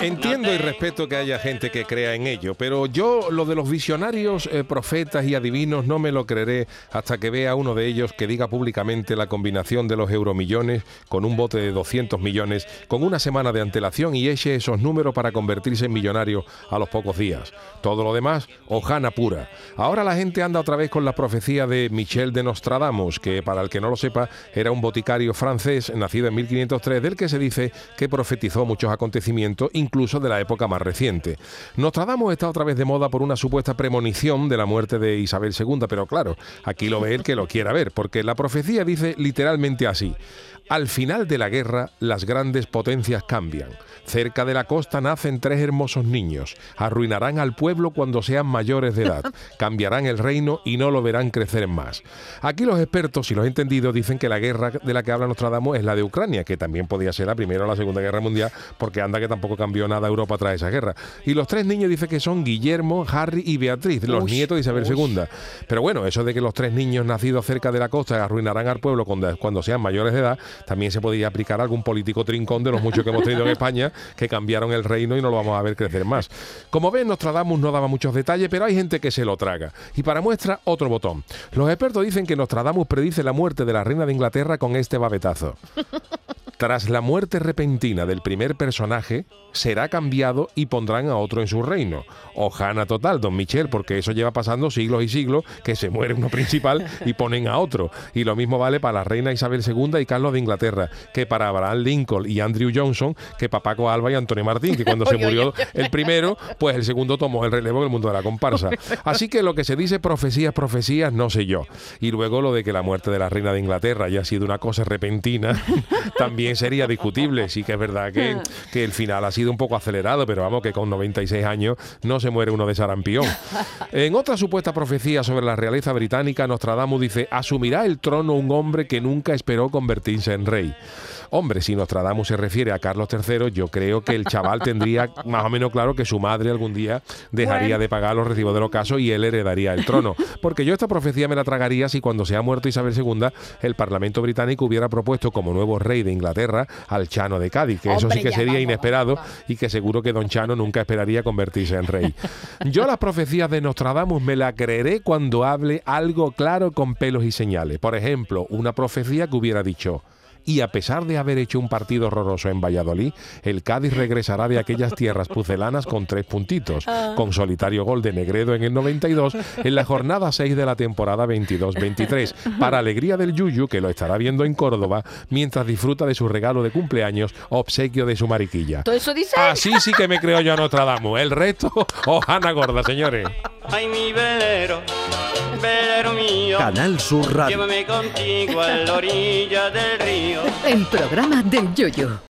Entiendo y respeto que haya gente que crea en ello, pero yo lo de los visionarios, eh, profetas y adivinos no me lo creeré hasta que vea uno de ellos que diga públicamente la combinación de los euromillones con un bote de 200 millones con una semana de antelación y eche esos números para convertirse en millonario a los pocos días. Todo lo demás, hojana pura. Ahora la gente anda otra vez con la profecía de Michel de Nostradamus, que para el que no lo sepa era un boticario francés nacido en 1503 del que se dice que profetizó muchos acontecimientos, incluso de la época más reciente. Nostradamus está otra vez de moda por una supuesta premonición de la muerte de Isabel II, pero claro, aquí lo ve el que lo quiera ver, porque la profecía dice literalmente así. Al final de la guerra, las grandes potencias cambian. Cerca de la costa nacen tres hermosos niños. Arruinarán al pueblo cuando sean mayores de edad. Cambiarán el reino y no lo verán crecer más. Aquí los expertos y los entendidos dicen que la guerra de la que habla Nostradamus es la de Ucrania, que también podía ser la Primera o la Segunda Guerra Mundial, porque anda que tampoco cambió nada Europa tras esa guerra. Y los tres niños dicen que son Guillermo, Harry y Beatriz, los nietos de Isabel II. Pero bueno, eso de que los tres niños nacidos cerca de la costa arruinarán al pueblo cuando, cuando sean mayores de edad, también se podría aplicar a algún político trincón de los muchos que hemos tenido en España que cambiaron el reino y no lo vamos a ver crecer más. Como ven, Nostradamus no daba muchos detalles, pero hay gente que se lo traga. Y para muestra, otro botón. Los expertos dicen que Nostradamus predice la muerte de la reina de Inglaterra con este babetazo. Tras la muerte repentina del primer personaje, será cambiado y pondrán a otro en su reino. Ojana total, don Michel, porque eso lleva pasando siglos y siglos, que se muere uno principal y ponen a otro. Y lo mismo vale para la reina Isabel II y Carlos de Inglaterra, que para Abraham Lincoln y Andrew Johnson, que para Paco Alba y Antonio Martín, que cuando se murió el primero, pues el segundo tomó el relevo del mundo de la comparsa. Así que lo que se dice profecías, profecías, no sé yo. Y luego lo de que la muerte de la reina de Inglaterra haya sido una cosa repentina, también sería discutible. Sí que es verdad que, que el final ha sido un poco acelerado, pero vamos, que con 96 años no se muere uno de sarampión. En otra supuesta profecía sobre la realeza británica, Nostradamus dice, asumirá el trono un hombre que nunca esperó convertirse en rey. Hombre, si Nostradamus se refiere a Carlos III, yo creo que el chaval tendría más o menos claro que su madre algún día dejaría de pagar los recibos del ocaso y él heredaría el trono. Porque yo esta profecía me la tragaría si cuando se ha muerto Isabel II, el Parlamento británico hubiera propuesto como nuevo rey de Inglaterra al Chano de Cádiz, que eso sí que sería vamos, inesperado vamos. y que seguro que Don Chano nunca esperaría convertirse en rey. Yo las profecías de Nostradamus me la creeré cuando hable algo claro con pelos y señales. Por ejemplo, una profecía que hubiera dicho y a pesar de haber hecho un partido horroroso en Valladolid, el Cádiz regresará de aquellas tierras pucelanas con tres puntitos, con solitario gol de Negredo en el 92 en la jornada 6 de la temporada 22-23, para alegría del Yuyu, que lo estará viendo en Córdoba, mientras disfruta de su regalo de cumpleaños, obsequio de su mariquilla. ¿Todo eso dice? Así sí que me creo yo a Nostradamus. El resto, ojana gorda, señores. Ay, mi velero, Canal Sur Radio. llévame contigo a la orilla del río. El programa del Yoyo.